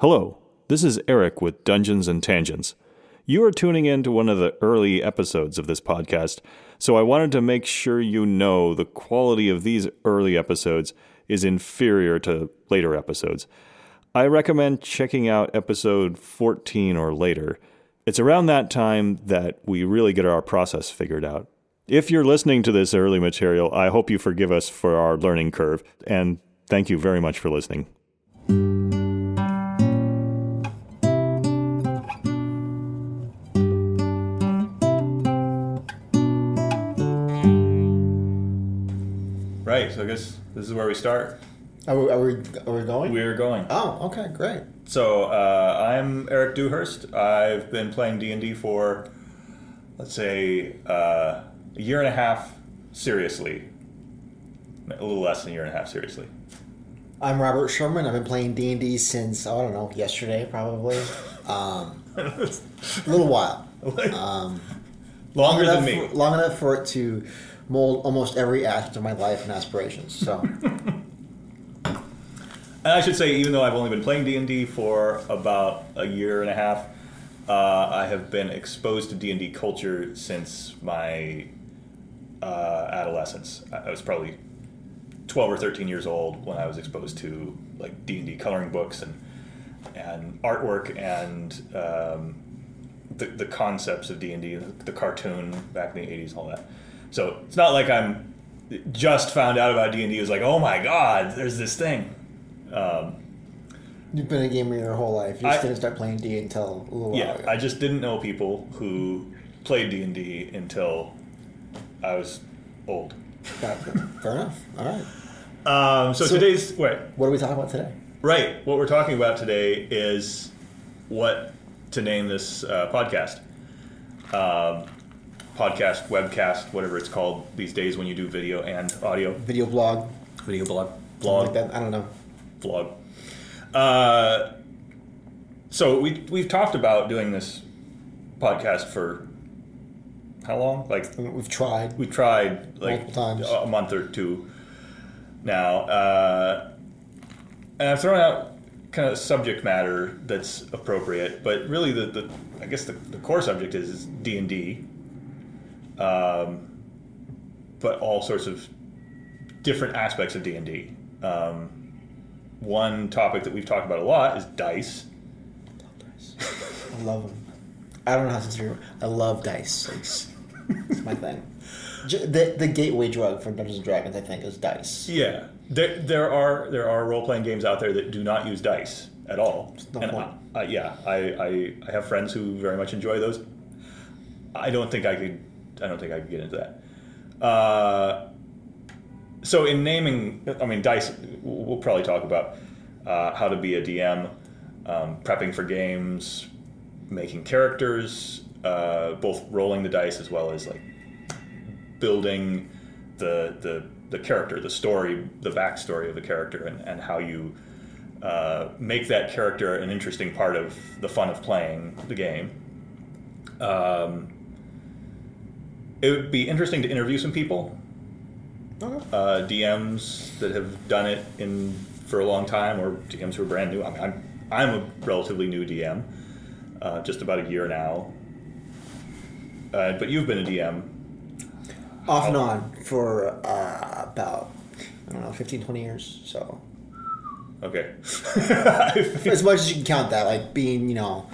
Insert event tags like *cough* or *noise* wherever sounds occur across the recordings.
Hello, this is Eric with Dungeons and Tangents. You are tuning in to one of the early episodes of this podcast, so I wanted to make sure you know the quality of these early episodes is inferior to later episodes. I recommend checking out episode 14 or later. It's around that time that we really get our process figured out. If you're listening to this early material, I hope you forgive us for our learning curve, and thank you very much for listening. So I guess this is where we start. Are we, are we, are we going? We're going. oh, okay, great. So uh, I'm Eric Dewhurst. I've been playing D and D for, let's say, uh, a year and a half seriously. A little less than a year and a half seriously. I'm Robert Sherman. I've been playing D and D since I don't know yesterday, probably. *laughs* Um, a little while. *laughs* Um, Longer than me. For, long enough for it to mold almost every aspect of my life and aspirations. So *laughs* And I should say, even though I've only been playing D and D for about a year and a half, uh, I have been exposed to D and D culture since my uh, adolescence. I was probably twelve or thirteen years old when I was exposed to like D and D coloring books and and artwork and um, the the concepts of D and D, the cartoon back in the eighties, all that. So it's not like I'm just found out about D and D. Was like, oh my god, there's this thing. Um, you've been a gamer your whole life. You I- just didn't start playing D until a little while yeah. I just didn't know people who played D and D until I was old. Fair enough. All right. Um, so, So- today's wait, What are we talking about today? right? What we're talking about today is what to name this uh, podcast. Um, podcast, webcast, whatever it's called these days when you do video and audio. Video blog. Video blog, something blog, Like that. I don't know. vlog. Uh, so we we've talked about doing this podcast for how long? Like we've tried. we tried like Multiple times. a month or two now, uh, and I've thrown out kind of subject matter that's appropriate, but really the, the I guess the, the core subject is D and D, um, but all sorts of different aspects of D and D. Um, one topic that we've talked about a lot is dice. I love them. I don't know how it. I love dice. It's, it's my thing. The, the gateway drug for Dungeons and Dragons, I think, is dice. Yeah, there, there are there are role playing games out there that do not use dice at all. no and point. I, I, yeah, I, I I have friends who very much enjoy those. I don't think I could. I don't think I could get into that. Uh, so in naming, I mean, dice. We'll probably talk about uh, how to be a DM, um, prepping for games, making characters, uh, both rolling the dice as well as like building the the the character, the story, the backstory of the character, and, and how you uh, make that character an interesting part of the fun of playing the game. Um, it would be interesting to interview some people, Okay. uh, DMs that have done it in for a long time, or DMs who are brand new. I mean, I'm I'm a relatively new DM, uh, just about a year now. Uh, but you've been a DM Off and on for uh, about, I don't know, 15, 20 years. So, Okay. *laughs* as much as you can count that, like being, you know,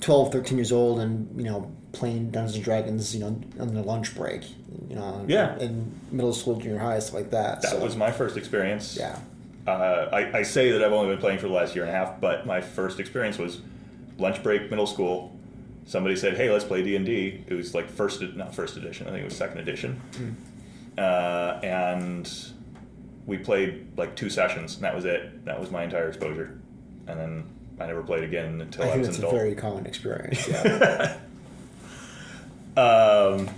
12, 13 years old and, you know, playing Dungeons and Dragons, you know, on the lunch break, you know, Yeah. in middle school, junior high, stuff like that. that so, was my first experience. yeah. Uh, I, I say that I've only been playing for the last year and a half, but my first experience was lunch break, middle school. Somebody said, "Hey, let's play D and D." It was like first, not first edition. I think it was second edition. Uh, and we played like two sessions, and that was it. That was my entire exposure. And then I never played again until I I, was that's an a adult. very common experience. Yeah. *laughs* Um,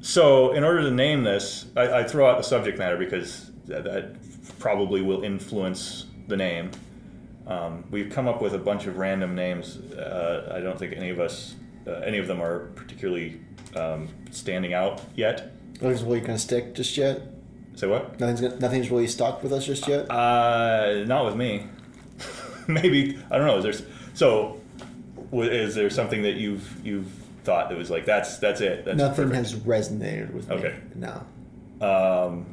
so, in order to name this, I, I throw out the subject matter because that, that probably will influence the name. Um, we've come up with a bunch of random names. Uh, I don't think any of us, uh, any of them are particularly um, standing out yet. Nothing's really going to stick just yet. Say what? Nothing's gonna, nothing's really stuck with us just yet. Uh, not with me. *laughs* maybe I don't know. Is there so? Is there something that you've you've thought that was like that's that's it? That's Nothing perfect. has resonated with me. Okay. No. Um,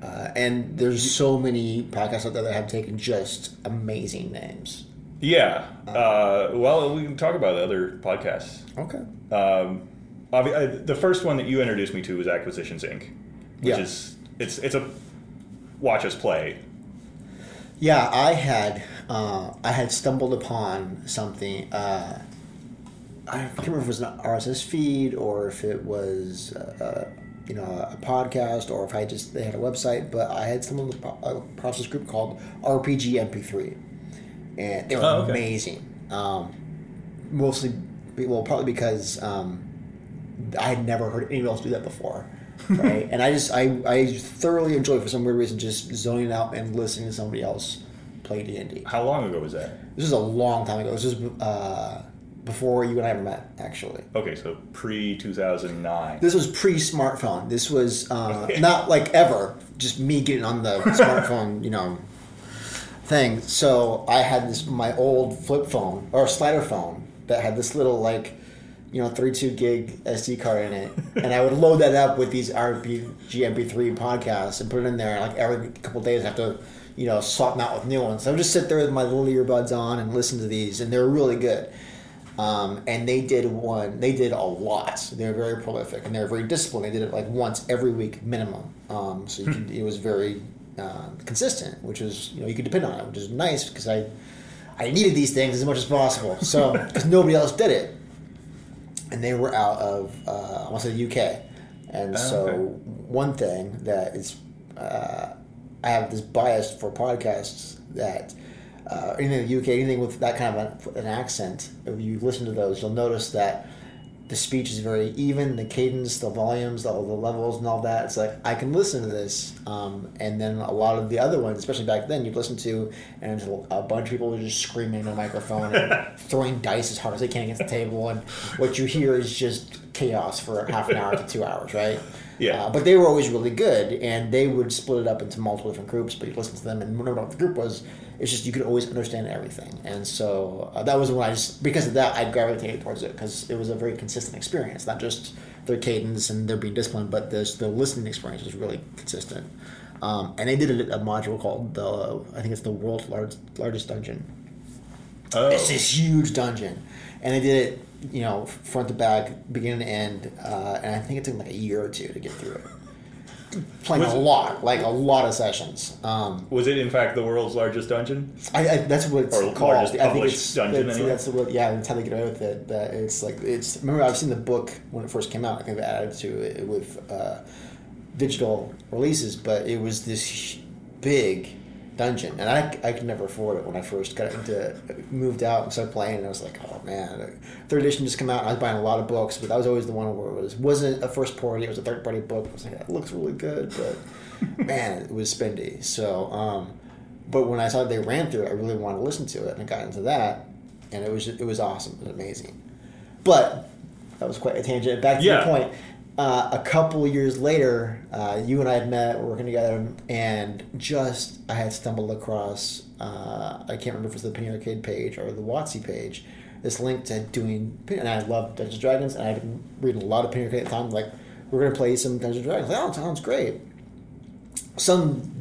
Uh, and there's so many podcasts out there that have taken just amazing names. yeah. Uh, well, we can talk about other podcasts. Okay. Um, obvi- uh, the first one that you introduced me to was Acquisitions Inc., which Yeah. is it's it's a watch us play. Yeah, I had uh, I had stumbled upon something. Uh, I can't remember if it was an RSS feed or if it was uh, you know a podcast or if I just they had a website. But I had stumbled upon a process group called RPG MP3, and they were Oh, okay. amazing. Um, mostly, well, probably because um, I had never heard anyone else do that before. right? *laughs* And I just I, I thoroughly enjoy for some weird reason just zoning out and listening to somebody else play D and D. How long ago was that? This is a long time ago. This is uh, before you and I ever met, actually. Okay, so pre two thousand nine. This was pre-smartphone. This was uh, *laughs* not like ever. Just me getting on the *laughs* smartphone, you know, thing. So I had this my old flip phone or slider phone that had this little like, you know, 32 gig SD card in it, and I would load that up with these RPG MP3 podcasts and put it in there. Like every couple days, I have to, you know, swap them out with new ones. So I would just sit there with my little earbuds on and listen to these, and they're really good. Um, and they did one. They did a lot. They were very prolific, and they were very disciplined. They did it like once every week minimum. Um, so you could, it was very uh, consistent, which was you know you could depend on it, which is nice because I I needed these things as much as possible. So *laughs* because nobody else did it, and they were out of uh, I want to say the UK, and Oh, so okay. one thing that is uh, I have this bias for podcasts that uh, anything in the UK, anything with that kind of an accent, if you listen to those, you'll notice that the speech is very even, the cadence, the volumes, all the levels, and all that. It's like I can listen to this, um, and then a lot of the other ones, especially back then, you'd listen to, and a bunch of people were just screaming in a microphone and *laughs* throwing dice as hard as they can against the table, and what you hear is just chaos for half an hour to two hours, right? Yeah. Uh, but they were always really good, and they would split it up into multiple different groups. But you listen to them, and no matter what the group was, it's just you could always understand everything. And so uh, that was when I just because of that I gravitated towards it because it was a very consistent experience, not just their cadence and their being disciplined, but the the listening experience was really consistent. Um, and they did a, a module called the I think it's the world's largest largest dungeon. Oh, It's this huge dungeon, and they did it, you know, front to back, beginning to end, uh, and I think it took like a year or two to get through it. Playing Was a lot, like a lot of sessions. Um, was it in fact the world's largest dungeon? I, I, that's what it's Or called. largest I think it's dungeon, that's, anyway? that's what, yeah, that's how they get away with it. That it's like it's. Remember, I've seen the book when it first came out. I think they added to it with uh, digital releases, but it was this big dungeon, and I, I could never afford it when I first got into moved out and started playing. And I was like, oh man, third edition just come out. And I was buying a lot of books, but that was always the one where it was wasn't a first party. It was a third party book. I was like, that looks really good, but *laughs* man, it was spendy. So. um but when I saw they ran through it, I really wanted to listen to it, and I got into that, and it was it was awesome, it was amazing. But that was quite a tangent. Back to Yeah. the point. Uh, a couple years later, uh, you and I had met, we're working together, and just I had stumbled across uh, I can't remember if it was the Penny Arcade page or the WotC page. This link to doing, and I love Dungeons and Dragons, and I've been reading a lot of Penny Arcade at the time. Like, we're gonna play some Dungeons and Dragons. Like, oh, sounds great some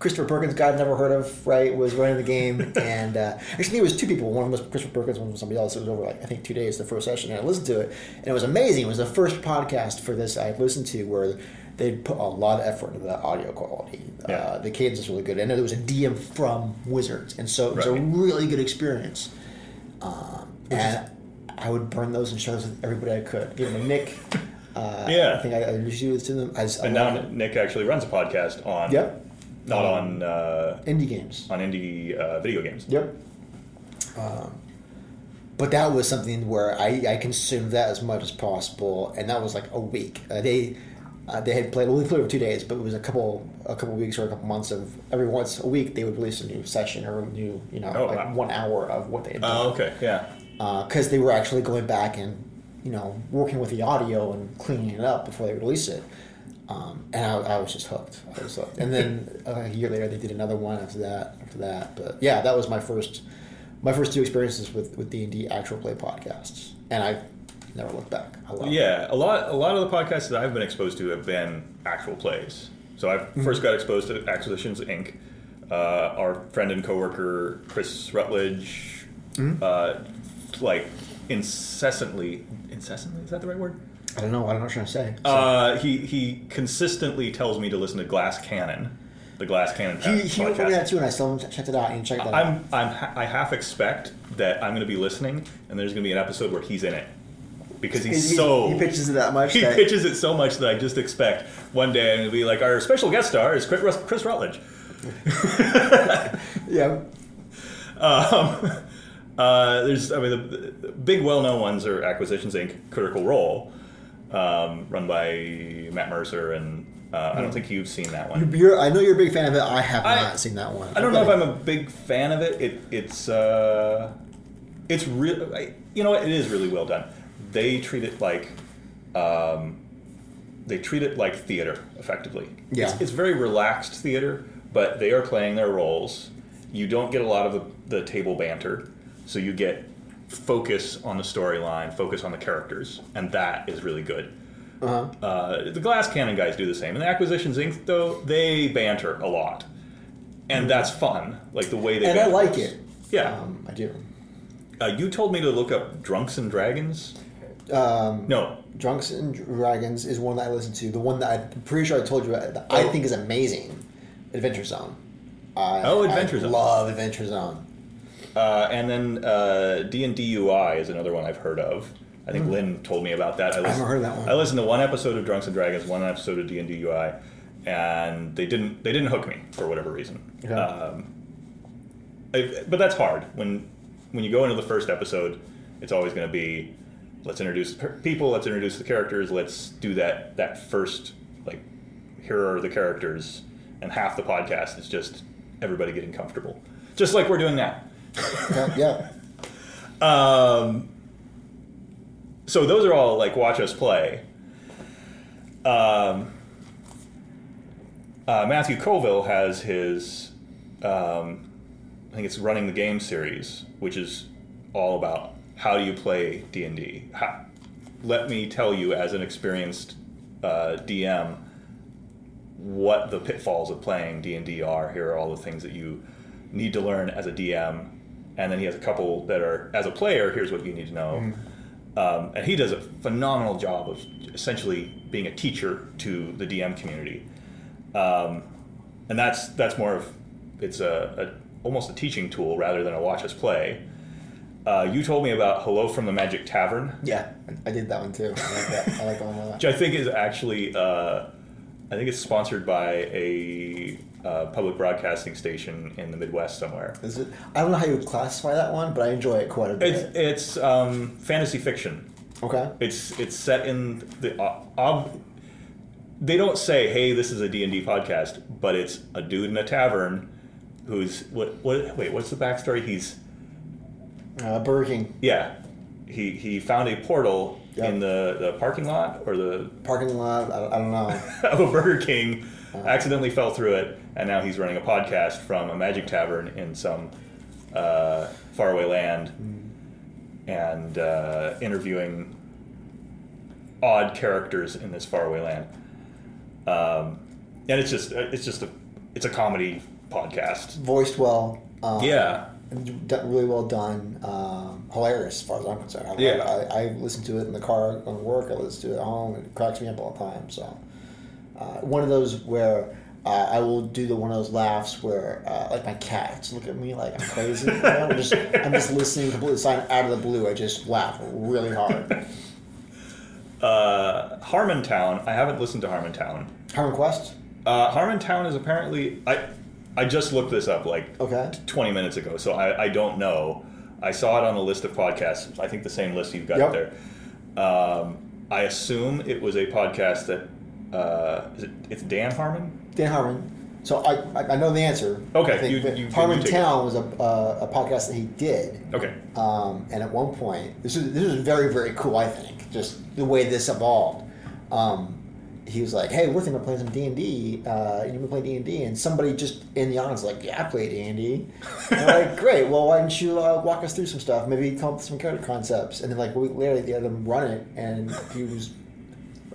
Christopher Perkins guy I've never heard of, right, was running the game, *laughs* and uh, actually it was two people. One was Christopher Perkins, one was somebody else. It was over like I think two days, the first session, and I listened to it, and it was amazing. It was the first podcast for this I had listened to where they put a lot of effort into the audio quality. Yeah. Uh, the cadence was really good, and there was a DM from Wizards, and so it was a really good experience. Um, and I would burn those and share those with everybody I could. Give them a Nick. Uh, Yeah. I think I, I introduced you to them. I, just- I And love now. Nick actually runs a podcast on Yep. Not Um, on uh, indie games. on indie uh, video games. Yep. Um, but that was something where I, I consumed that as much as possible, and that was like a week. Uh, they uh, they had played only played for two days, but it was a couple a couple weeks or a couple months of every once a week they would release a new session or a new you know Oh, like wow. one hour of what they had done Oh, okay, yeah. because they were actually going back and you know working with the audio and cleaning it up before they release it. Um, and I, I was just hooked. I was hooked. And then uh, a year later, they did another one after that. After that, but yeah, that was my first my first two experiences with with D and D actual play podcasts, and I never looked back. I love it. Yeah, a lot a lot of the podcasts that I've been exposed to have been actual plays. So I Mm-hmm. first got exposed to Acquisitions Inc. Uh, our friend and coworker Chris Rutledge, Mm-hmm. uh, like incessantly, incessantly is that the right word? I don't know. what I'm not know what's trying to say. So- Uh, he he consistently tells me to listen to Glass Cannon, the Glass Cannon he he me that too, and I still haven't checked it out. And check that. I'm, I'm, ha- I half expect that I'm going to be listening, and there's going to be an episode where he's in it because he's He- he- so he pitches it that much He that- pitches it so much that I just expect one day I'm going to be like, our special guest star is Chris, Chris Rutledge. *laughs* yeah. Um, uh, there's, I mean, the, the big well-known ones are Acquisitions Inc., Critical Role, um, run by Matt Mercer, and uh, I don't think you've seen that one. You're, I know you're a big fan of it. I have I- not seen that one. I don't know if I'm a big fan of it. It it's uh, it's real. You know? It is really well done. They treat it like um, they treat it like theater, effectively. Yeah. It's, it's very relaxed theater, but they are playing their roles. You don't get a lot of the, the table banter, so you get focus on the storyline, focus on the characters, and that is really good. Uh-huh. Uh, the Glass Cannon guys do the same. And the Acquisitions Inc., though, they banter a lot. And that's fun. Like the way they and I like is- it. Yeah. Um, I do. Uh, you told me to look up Drunks and Dragons? Um, No. Drunks and Dragons is one that I listen to. The one that I'm pretty sure I told you that I Oh. think is amazing. Adventure Zone. I, Oh, Adventure I Zone. Love Adventure Zone. Uh, and then uh, D&D UI is another one I've heard of. I think Lynn told me about that. I, haven't heard of that one. I listened to one episode of Drunks and Dragons, one episode of D&D UI, and they didn't they didn't hook me for whatever reason. Okay. Um, I- but that's hard when when you go into the first episode. It's always going to be let's introduce people, let's introduce the characters, let's do that that first like here are the characters, and half the podcast is just everybody getting comfortable, just like we're doing now. Yeah. Um, so those are all like watch us play. Um, uh, Matthew Colville has his, um, I think it's running the game series, which is all about how do you play D and D. Let me tell you, as an experienced uh, DM, what the pitfalls of playing D and D are. Here are all the things that you need to learn as a DM, and then he has a couple that are as a player. Here's what you need to know, um, and he does a phenomenal job of essentially being a teacher to the DM community, um, and that's that's more of it's a, a almost a teaching tool rather than a watch us play. Uh, you told me about Hello from the Magic Tavern, Yeah, I did that one too. I like that. I like that one a lot. *laughs* which I think is actually, uh, I think it's sponsored by a uh, public broadcasting station in the Midwest somewhere. Is it? I don't know how you would classify that one, but I enjoy it quite a bit. It's it's um, fantasy fiction. okay. It's it's set in the uh, ob- they don't say, "Hey, this is a D and D podcast," but it's a dude in a tavern who's what what wait, what's the backstory? He's Uh, Burger King yeah, he he found a portal Yep. in the the parking lot or the parking lot. I, I don't know. *laughs* of a Burger King, accidentally fell through it, and now he's running a podcast from a magic tavern in some uh, faraway land, and uh, interviewing odd characters in this faraway land. Um, and it's just it's just a it's a comedy podcast. Voiced well. Um, Yeah, really well done. Um, hilarious as far as I'm concerned. I, Yeah. I, I listen to it in the car on work. I listen to it at home. It cracks me up all the time. So, uh, one of those where uh, I will do the one of those laughs where uh, like my cats look at me like I'm crazy. you know? I'm just *laughs* I'm just listening completely silent out of the blue. I just laugh really hard. *laughs* uh, Harmontown. I haven't listened to Harmontown. Harmon Quest. Uh, Harmontown is apparently I I just looked this up like Okay. 20 minutes ago, so I, I don't know. I saw it on the list of podcasts. I think the same list you've got Yep. there. Um, I assume it was a podcast that uh, is it, it's Dan Harmon. Dan Harmon. So I, I know the answer. Okay, I think you- you- you Harmon it. Town was a, uh, a podcast that he did. Okay. Um, and at one point, this is this is very very cool. I think just the way this evolved. Um, he was like, "Hey, we're thinking of playing some D and D. Uh, You playing D and D?" And somebody just in the audience was like, "Yeah, I play D and D." Like, *laughs* "Great. Well, why don't you uh, walk us through some stuff? Maybe come up with some character concepts." And then like a week later, they had them run it, and he was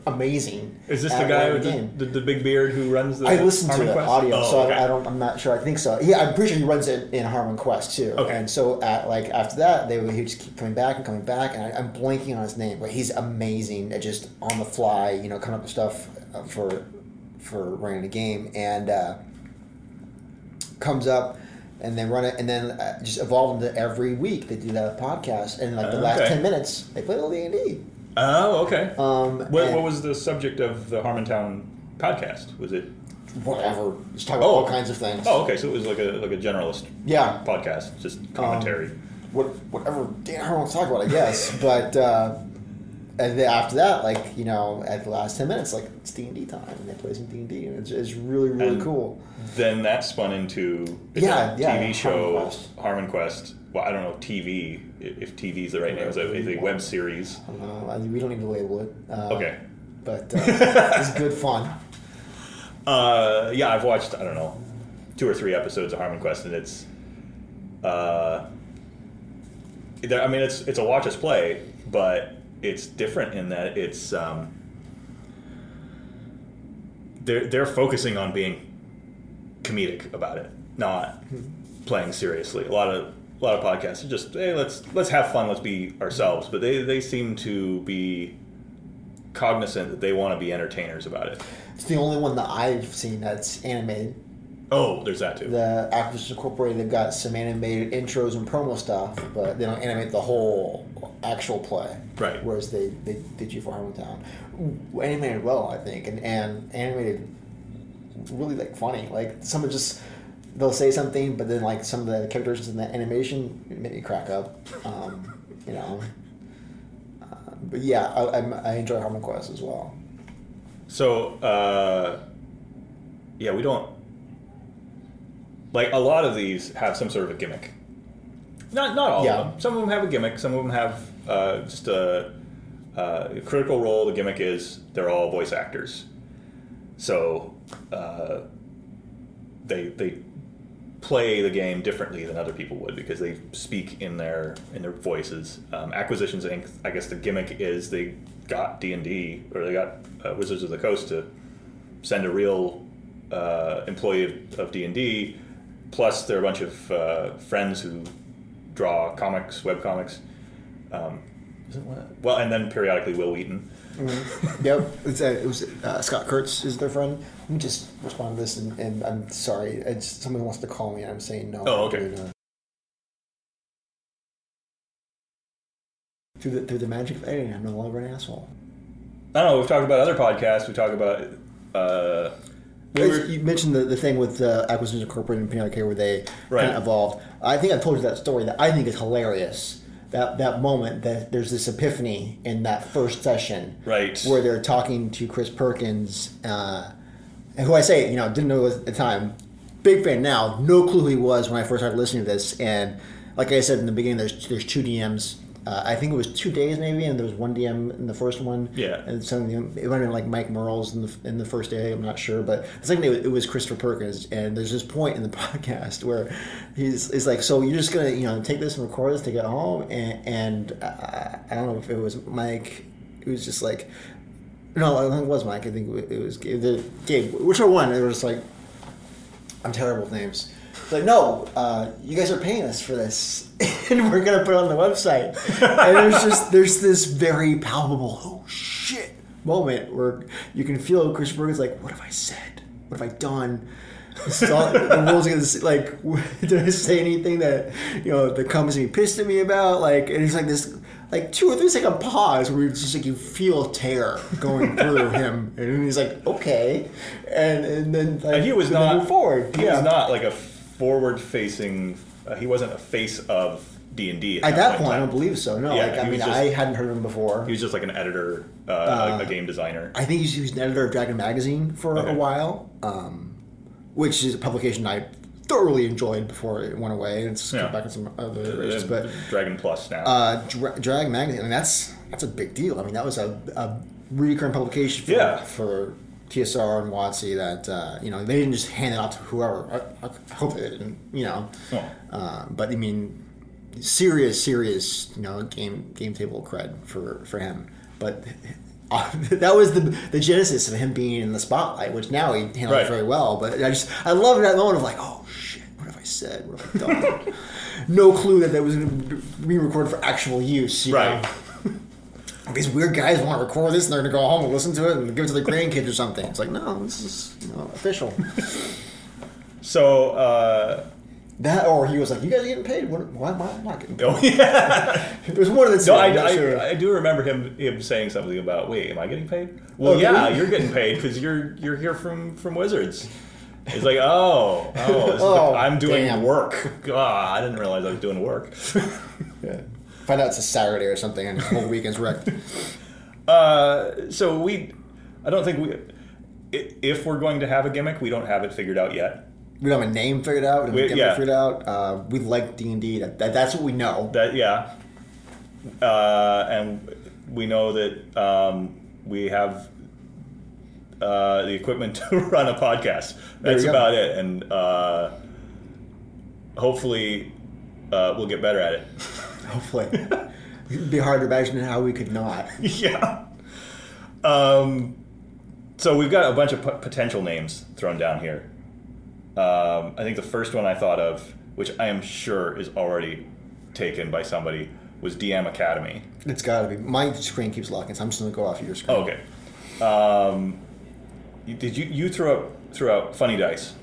amazing. Is this the guy with the, the, the big beard who runs the? I listened to the Quest? audio, Oh, so okay. I, I don't. I'm not sure. I think so. Yeah, I'm pretty sure he runs it in Harmon Quest too. Okay. And so at like after that, they would he would just keep coming back and coming back, and I, I'm blanking on his name, but he's amazing at just on the fly, you know, coming up with stuff uh, for for running a game, and uh, comes up. And they run it, and then uh, just evolve into every week they do that podcast, and like the last ten minutes they play a little D and D. Oh, okay. Um, what, what was the subject of the Harmontown podcast? Was it? whatever? Just talk about Oh. all kinds of things. Oh, okay. So it was like a like a generalist yeah, podcast, just commentary. what, whatever Dan Harmon wants to talk about, I guess. *laughs* but uh, and then after that, like you know, at the last ten minutes, like it's D and D time, and they play some D and D, and it's, it's really really And cool. then that spun into Yeah, yeah, TV show, Harmon Quest. Harmon Quest. Well, I don't know TV if TV is the right name. It's a, web series. I mean, we don't need to label it. Uh, Okay. but *laughs* uh, it's good fun. Uh, yeah, I've watched I don't know two or three episodes of Harmon Quest, and it's. Uh, I mean, it's it's a watch us play, but it's different in that it's um, they're they're focusing on being comedic about it, not playing seriously. A lot of a lot of podcasts are just hey, let's let's have fun, let's be ourselves, but they they seem to be cognizant that they want to be entertainers about it. It's the only one that I've seen that's animated. Oh, there's that too. The Acquisition Incorporated, they've got some animated intros and promo stuff, but they don't animate the whole actual play. Right. Whereas they, they did you for Harmontown. Animated well, I think, and, and animated really like funny. Like someone just they'll say something, but then like some of the characters in the animation make me crack up. Um, you know. Uh, but yeah, I, I'm, I enjoy Harmon Quest as well. So, uh, yeah, we don't like a lot of these have some sort of a gimmick. Not not all Yeah. of them. Some of them have a gimmick. Some of them have uh, just a, uh, a critical role. The gimmick is they're all voice actors, so uh, they they play the game differently than other people would because they speak in their in their voices. Um, Acquisitions Inc. I guess the gimmick is they got D and D or they got uh, Wizards of the Coast to send a real uh, employee of D and D. Plus, there are a bunch of uh, friends who draw comics, web comics. Um, well, and then periodically Wil Wheaton. Yep, it's, uh, it was uh, Scott Kurtz is their friend. Let me just respond to this, and, and I'm sorry. It's, someone wants to call me, and I'm saying no. Oh, okay. Through the, through the, through the magic of editing, I'm no longer an asshole. I don't know. We've talked about other podcasts. We talk about. Uh, we were- you mentioned the, the thing with uh, Acquisitions Incorporated and Care where they Right. kind of evolved. I think I've told you that story that I think is hilarious. That that moment that there's this epiphany in that first session, Right. where they're talking to Chris Perkins, uh, who I say you know didn't know at the time, big fan now, no clue who he was when I first started listening to this, and like I said in the beginning, there's there's two DMs. Uh, I think it was two days maybe, and there was one DM in the first one. Yeah. And some it might have been like Mike Mearls in the in the first day. I'm not sure, but the second day it was Christopher Perkins, and there's this point in the *laughs* podcast where he's he's like, "So you're just gonna you know take this and record this to get home?" And, and uh, I don't know if it was Mike. It was just like, no, I think it was Mike. I think it was Gabe. The, Gabe whichever one. It was like, I'm terrible with names. It's like, no, uh, you guys are paying us for this, *laughs* and we're gonna put it on the website. And there's just there's this very palpable, oh shit, moment where you can feel Chris Perkins like, what have I said? What have I done? All- the world's gonna like, *laughs* did I say anything that you know the company pissed at me about? Like, and it's like this. Like two or three second pause where it's just like you feel terror going through *laughs* him, and he's like, "Okay," and and then like, and he was not forward. He yeah. was not like a forward-facing. Uh, he wasn't a face of D and D At that point, I don't believe so. No, Yeah, like he I was mean, just- I hadn't heard of him before. He was just like an editor, uh, a game designer. I think he's, he was an editor of Dragon Magazine for Okay. a while, um, which is a publication I thoroughly enjoyed before it went away. And It's Yeah. come back in some other iterations, Uh, but Dragon Plus now. uh, Dra- Drag Magazine. I mean, that's that's a big deal. I mean, that was a, a recurring publication for, Yeah. for TSR and WotC that uh, you know they didn't just hand it out to whoever. I, I hope they didn't, you know. Oh. Uh, but I mean, serious, serious, you know, game game table cred for for him. But *laughs* uh, that was the the genesis of him being in the spotlight, which now he handles Right. very well. But I just I love that moment of like, oh shit, what have I said? What have I done? *laughs* no clue that that was going to be recorded for actual use. You Right. Know? These weird guys want to record this and they're going to go home and listen to it and give it to their grandkids or something. It's like, no, this is you know, official. So, uh, that or he was like, you guys are getting paid? What, why am I not getting paid? oh yeah. It was one of the. No, I, I, sure. I do remember him him saying something about, wait, am I getting paid? Well, Oh, yeah, you're getting paid because you're you're here from from Wizards. It's like, oh, oh, Oh, the- I'm doing damn. work. Ah, I didn't realize I was doing work. Yeah. Find out it's a Saturday or something and the whole weekend's wrecked. *laughs* Uh, so we, I don't think we, if we're going to have a gimmick, we don't have it figured out yet. We don't have a name figured out. We We- have a gimmick yeah. figured out. Uh, we like D and D. That, that that's what we know. That yeah, uh, and we know that um, we have uh, the equipment *laughs* to run a podcast. That's about it, and uh, hopefully uh, we'll get better at it. *laughs* Hopefully, it'd be hard to imagine how we could not. *laughs* yeah. Um, so we've got a bunch of p- potential names thrown down here. Um, I think the first one I thought of, which I am sure is already taken by somebody, was DM Academy. It's got to be. My screen keeps locking, so I'm just gonna go off your screen. Okay. Um, did you you threw out threw out funny dice?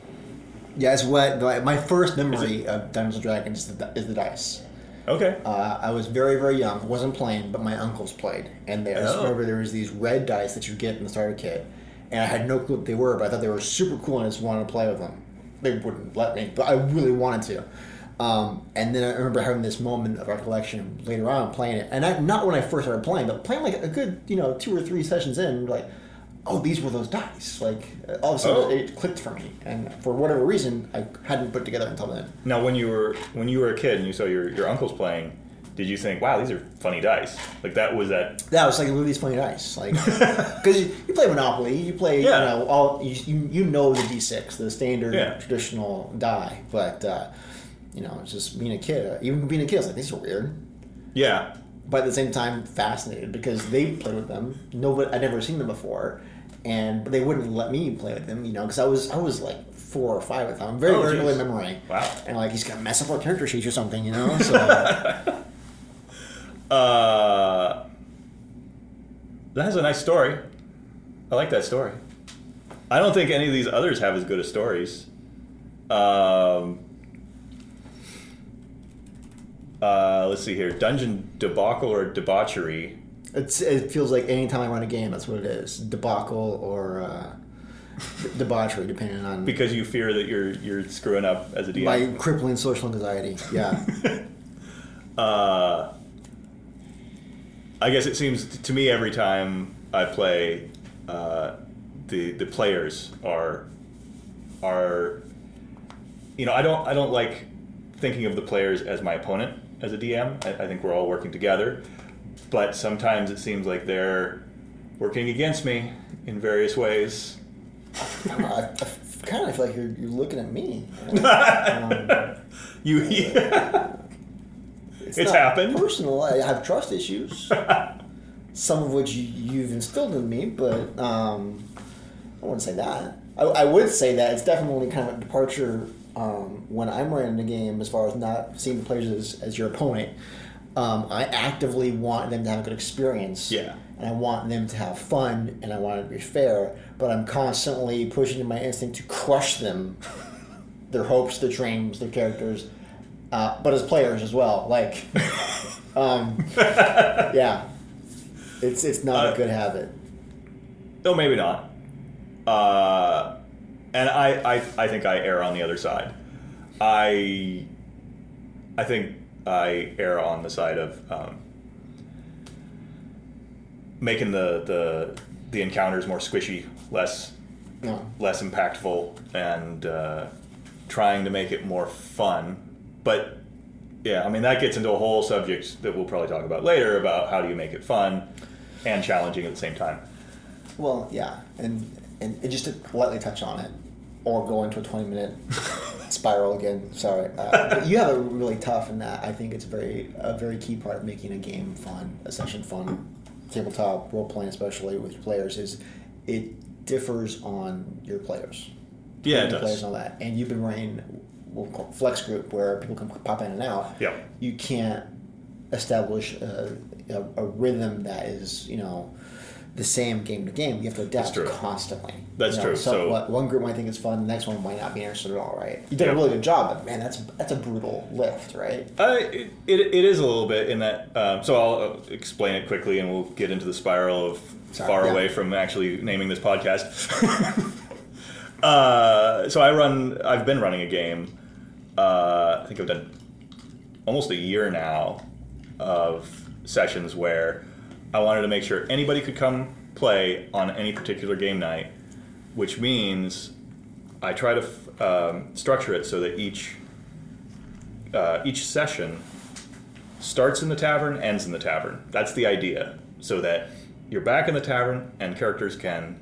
Yeah, it's what my first memory of Dungeons and Dragons is the, is the dice. Okay. Uh, I was very, very young. wasn't playing, but my uncles played, and they, I Oh. remember there was these red dice that you get in the starter kit, and I had no clue what they were, but I thought they were super cool, and I just wanted to play with them. They wouldn't let me, but I really wanted to. Um, and then I remember having this moment of recollection later on playing it, and I, not when I first started playing, but playing like a good, you know, two or three sessions in, like, oh, these were those dice. Like all of a sudden, Oh. it clicked for me, and for whatever reason, I hadn't put together until then. Now, when you were when you were a kid and you saw your your uncles playing, did you think, "Wow, these are funny dice"? Like that was that? That was like look at these funny dice, like *laughs* because you, you play Monopoly, you play Yeah. you know all you, you know the D6, the standard Yeah. traditional die, but uh, you know it's just being a kid. uh, Even being a kid, I was like these are weird, Yeah. but at the same time fascinated because they played with them. Nobody I'd never seen them before, and but they wouldn't let me play with them, you know, because I was I was like four or five at the time, very Oh, early memory. Wow. And like he's gonna mess up our character sheets or something, you know. *laughs* So Uh, that has a nice story. I like that story. I don't think any of these others have as good as stories. Um, uh, let's see here. Dungeon debacle or debauchery. It's, it feels like anytime I run a game, that's what it is: debacle or uh, debauchery, depending on Because you fear that you're you're screwing up as a DM. my crippling social anxiety. Yeah, *laughs* uh, I guess it seems to me every time I play, uh, the the players are are you know I don't I don't like thinking of the players as my opponent as a DM. I, I think we're all working together, but sometimes it seems like they're working against me in various ways. I, I, kind of feel like you're, you're looking at me. *laughs* Um, You, it's, not happened. Personal, I have trust issues. *laughs* some of which you, you've instilled in me, but um, I wouldn't say that. I, I would say that it's definitely kind of a departure um, when I'm running the game as far as not seeing the players as, as your opponent. Um, I actively want them to have a good experience. Yeah. And I want them to have fun and I want it to be fair, but I'm constantly pushing my instinct to crush them, *laughs* their hopes, their dreams, their characters, uh, but as players as well. Like, *laughs* um, yeah, it's it's not Uh, a good habit. No, maybe not. Uh, and I, I, I think I err on the other side. I, I think I err on the side of um, making the, the the encounters more squishy, less No, less impactful, and uh, trying to make it more fun. But yeah, I mean that gets into a whole subject that we'll probably talk about later about how do you make it fun and challenging at the same time. Well, yeah, and and, and just to lightly touch on it, or go into a twenty minute *laughs* spiral again. Sorry, uh, *laughs* but you have a really tough and that. I think it's very a very key part of making a game fun, a session fun, tabletop role playing, especially with your players, is it differs on your players. Yeah, it does. Players and all that, and you've been running we'll call flex group where people can pop in and out. Yeah. You can't establish a, a, a rhythm that is you know the same game to game. You have to adapt true. constantly. That's You know, true. So, So- what, one group might think it's fun, the next one might not be interested at all. Right? You did Yeah. a really good job, but man, that's that's a brutal lift, right? Uh, it, it, it is a little bit in that. Um, so I'll uh, explain it quickly, and we'll get into the spiral of Sorry, far yeah. away from actually naming this podcast. *laughs* uh, so I run. I've been running a game. Uh, I think I've done almost a year now of sessions where I wanted to make sure anybody could come play on any particular game night, which means I try to f- um, structure it so that each uh, each session starts in the tavern, ends in the tavern. That's the idea, so that you're back in the tavern and characters can,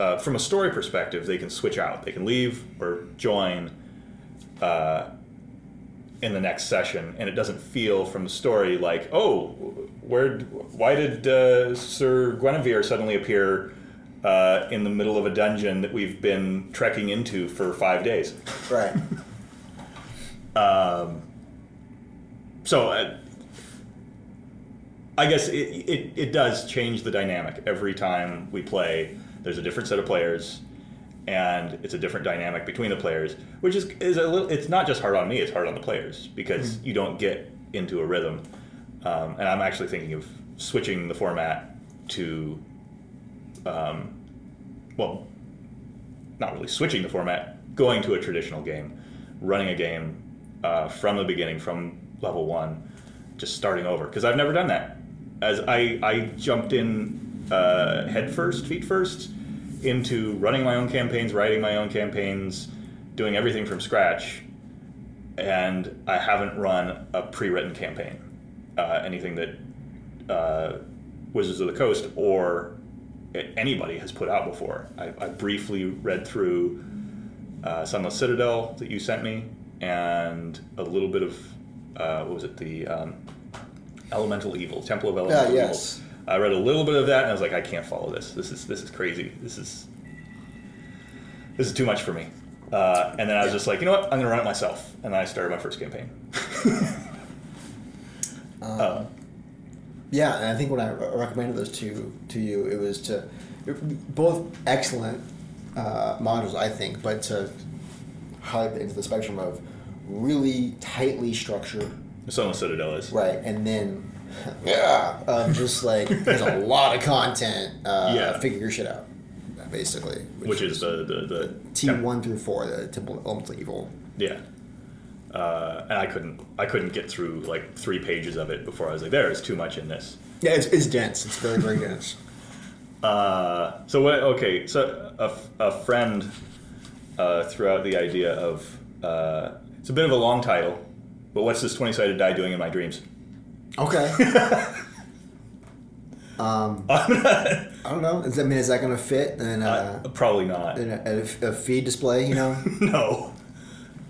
uh, from a story perspective, they can switch out. They can leave or join uh, in the next session, and it doesn't feel from the story like, oh, where, why did uh, Sir Guinevere suddenly appear? Uh, in the middle of a dungeon that we've been trekking into for five days. Right. *laughs* so uh, I guess it, it, it does change the dynamic every time we play. There's a different set of players, and it's a different dynamic between the players, which is is a little. It's not just hard on me; it's hard on the players because you don't get into a rhythm. Um, and I'm actually thinking of switching the format to, um, well, not really switching the format, going to a traditional game, running a game uh, from the beginning, from level one, just starting over. Because I've never done that. As I, I jumped in uh, head first, feet first, into running my own campaigns, writing my own campaigns, doing everything from scratch, and I haven't run a pre-written campaign. Uh, anything that uh, Wizards of the Coast or anybody has put out before. I, I briefly read through uh, Sunless Citadel that you sent me, and a little bit of uh, what was it? The um, Elemental Evil, Temple of Elemental yes. Evil. I read a little bit of that, and I was like, I can't follow this. This is this is crazy. This is this is too much for me. Uh, and then I was just like, you know what? I'm going to run it myself, and I started my first campaign. Uh, *laughs* Yeah, and I think when I re- recommended those two to you, it was to both excellent uh, modules, I think, but to highlight into the spectrum of really tightly structured, Sunless Citadel is. right, and then *laughs* yeah, um, just like there's a *laughs* lot of content. Uh, Yeah. figure your shit out, basically. Which is the the, the T one through four, the Temple of Elemental Evil. Yeah. Uh, and I couldn't I couldn't get through like three pages of it before I was like, there is too much in this. Yeah, it's, it's dense. It's very very dense. *laughs* Uh, so what? Okay, so a, a friend uh, threw out the idea of uh, it's a bit of a long title, but what's this twenty sided die doing in my dreams? Okay. *laughs* um, *laughs* I don't know. Is, I mean, is that going to fit in, uh, Probably not. in a, a, a feed display? You know, *laughs* no.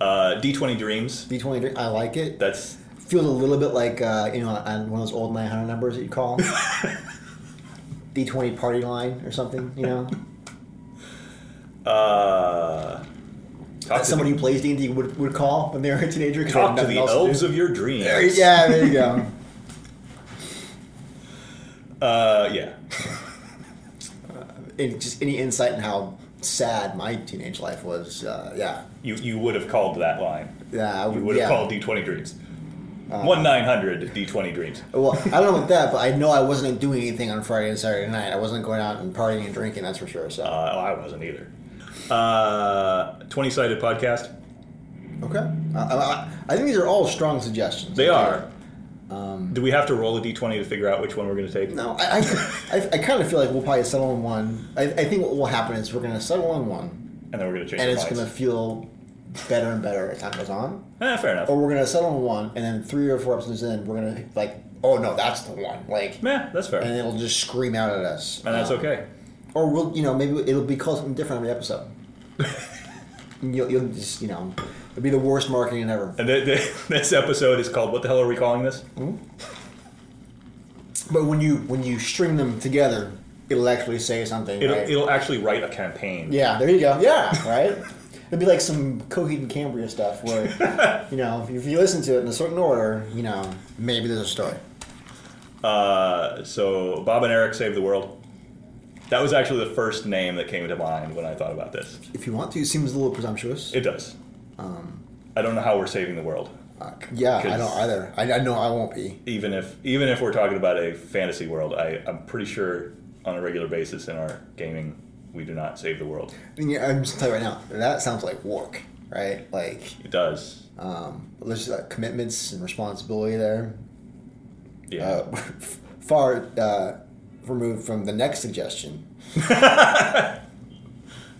Uh, D twenty dreams. D twenty. Dreams. I like it. That's Feels a little bit like uh, you know on one of those old nine hundred numbers that you call D twenty party line or something. You know, uh, talk that somebody the, who plays D and D would would call when they were a teenager. talk to the elves do. of your dreams. There yeah, there you go. Uh, yeah. And just any insight in how sad my teenage life was. Uh, yeah, You you would have called that line. yeah, I You would have yeah. called D twenty dreams. One nine hundred D twenty dreams. Well, I don't know about that, but I know I wasn't doing anything on Friday and Saturday night. I wasn't going out and partying and drinking. That's for sure. So Uh, I wasn't either. Uh, twenty sided podcast. okay, I, I, I think these are all strong suggestions. They Okay. are. Do we have to roll a D twenty to figure out which one we're going to take? No, I, I, I, I kind of feel like we'll probably settle on one. I, I think what will happen is we're going to settle on one, And then we're going to change. It. And it's going to feel better and better as time goes on. Eh, fair enough. Or we're going to settle on one, and then three or four episodes in, we're going to like, oh no, that's the one. Like, Yeah, that's fair. and And it'll just scream out at us. And that's Um, okay. or we'll you know maybe it'll be called something different every episode. *laughs* You'll, you'll just you know it'll be the worst marketing ever. And th- th- *laughs* this episode is called. What the hell are we calling this? But when you when you string them together, it'll actually say something. It'll, right? it'll actually write a campaign. Yeah, there you go. Yeah, *laughs* right. It'd be like some Coheed and Cambria stuff where, *laughs* you know, if you listen to it in a certain order, you know, maybe there's a story. Uh, so Bob and Eric saved the world. That was actually the first name that came to mind when I thought about this. If you want to, it seems a little presumptuous. It does. Um, I don't know how we're saving the world, uh, yeah, I don't either. I, I know I won't be. even if even if we're talking about a fantasy world. I, I'm pretty sure on a regular basis in our gaming, we do not save the world. I mean, yeah, I'm just telling you right now, that sounds like work, right? Like, It does. um, there's uh, commitments and responsibility there. Yeah. Uh, *laughs* far uh, removed from the next suggestion. *laughs*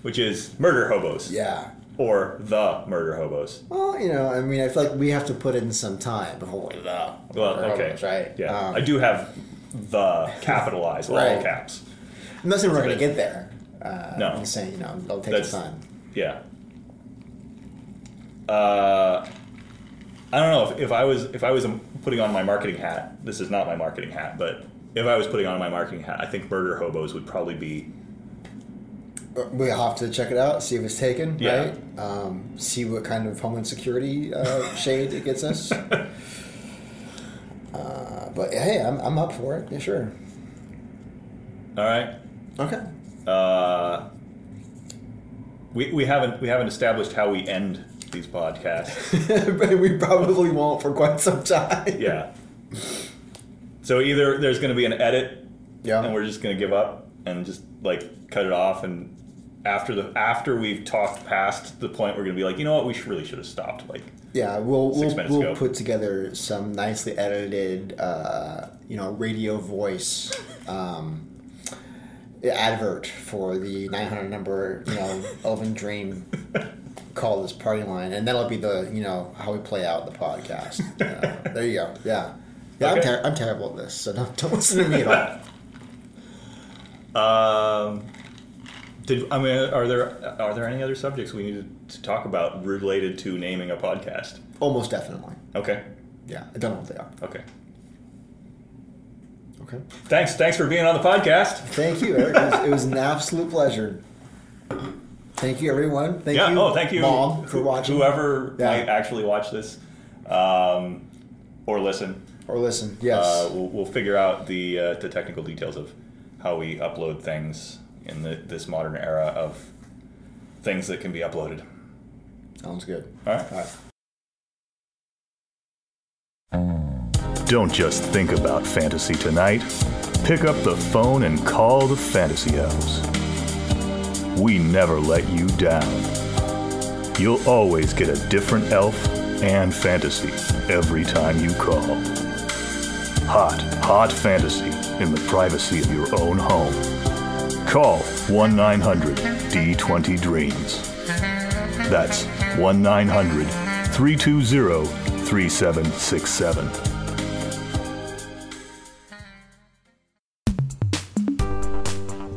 Which is murder hobos. Yeah. Or the murder hobos. Well, you know, I mean, I feel like we have to put in some time before the. Well, okay. hobos, right? Yeah. Um, I do have the capitalized, all caps. I'm not saying we're going to get there. Uh, No. I'm saying, you know, it'll take That's- some time. Yeah. Uh, I don't know if, if I was if I was putting on my marketing hat. This is not my marketing hat, but if I was putting on my marketing hat, I think murder hobos would probably be We'll have to check it out, see if it's taken, Yeah. right? Um, see what kind of homeland security uh, *laughs* shade it gets us. Uh, but hey, I'm, I'm up for it. Yeah, sure. all right. Okay. Uh, we, we haven't we haven't established how we end these podcasts. *laughs* but we probably won't for quite some time. yeah. So either there's going to be an edit, Yeah. and we're just going to give up and just like cut it off, and after the after we've talked past the point, we're going to be like, you know what, we should, really should have stopped. Like, Yeah, we'll Six we'll, minutes we'll ago. put together some nicely edited, uh, you know, radio voice um, advert for the 900 number, you know, *laughs* Elven Dream call this party line, and that'll be the you know how we play out the podcast. *laughs* Uh, there you go. Yeah, yeah. I'm, ter- I'm terrible at this, so don't, don't listen to me at all. *laughs* Um, did I mean are there are there any other subjects we need to talk about related to naming a podcast? Almost definitely. Okay, Yeah, I don't know what they are. okay. Okay. Thanks, thanks for being on the podcast. Thank you, Eric. It was, it was an absolute pleasure. Thank you, everyone. Thank yeah. you, oh, thank you, Mom, for watching Whoever Yeah. might actually watch this um, or listen, or listen. Yes. uh, we'll, we'll figure out the uh, the technical details of how we upload things in the, this modern era of things that can be uploaded. Sounds good. All right. All right. Don't just think about fantasy tonight. Pick up the phone and call the Fantasy Elves. We never let you down. You'll always get a different elf and fantasy every time you call. Hot, hot fantasy in the privacy of your own home. Call 1 900 D20 Dreams. That's 1 900 320 3767.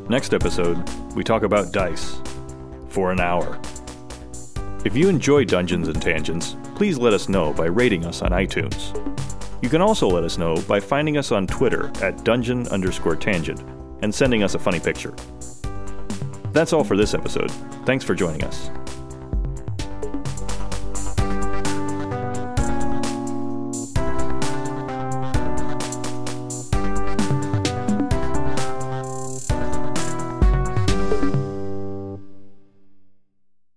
Next episode, we talk about dice for an hour. If you enjoy Dungeons and Tangents, please let us know by rating us on iTunes. You can also let us know by finding us on Twitter at dungeon underscore tangent and sending us a funny picture. That's all for this episode. Thanks for joining us.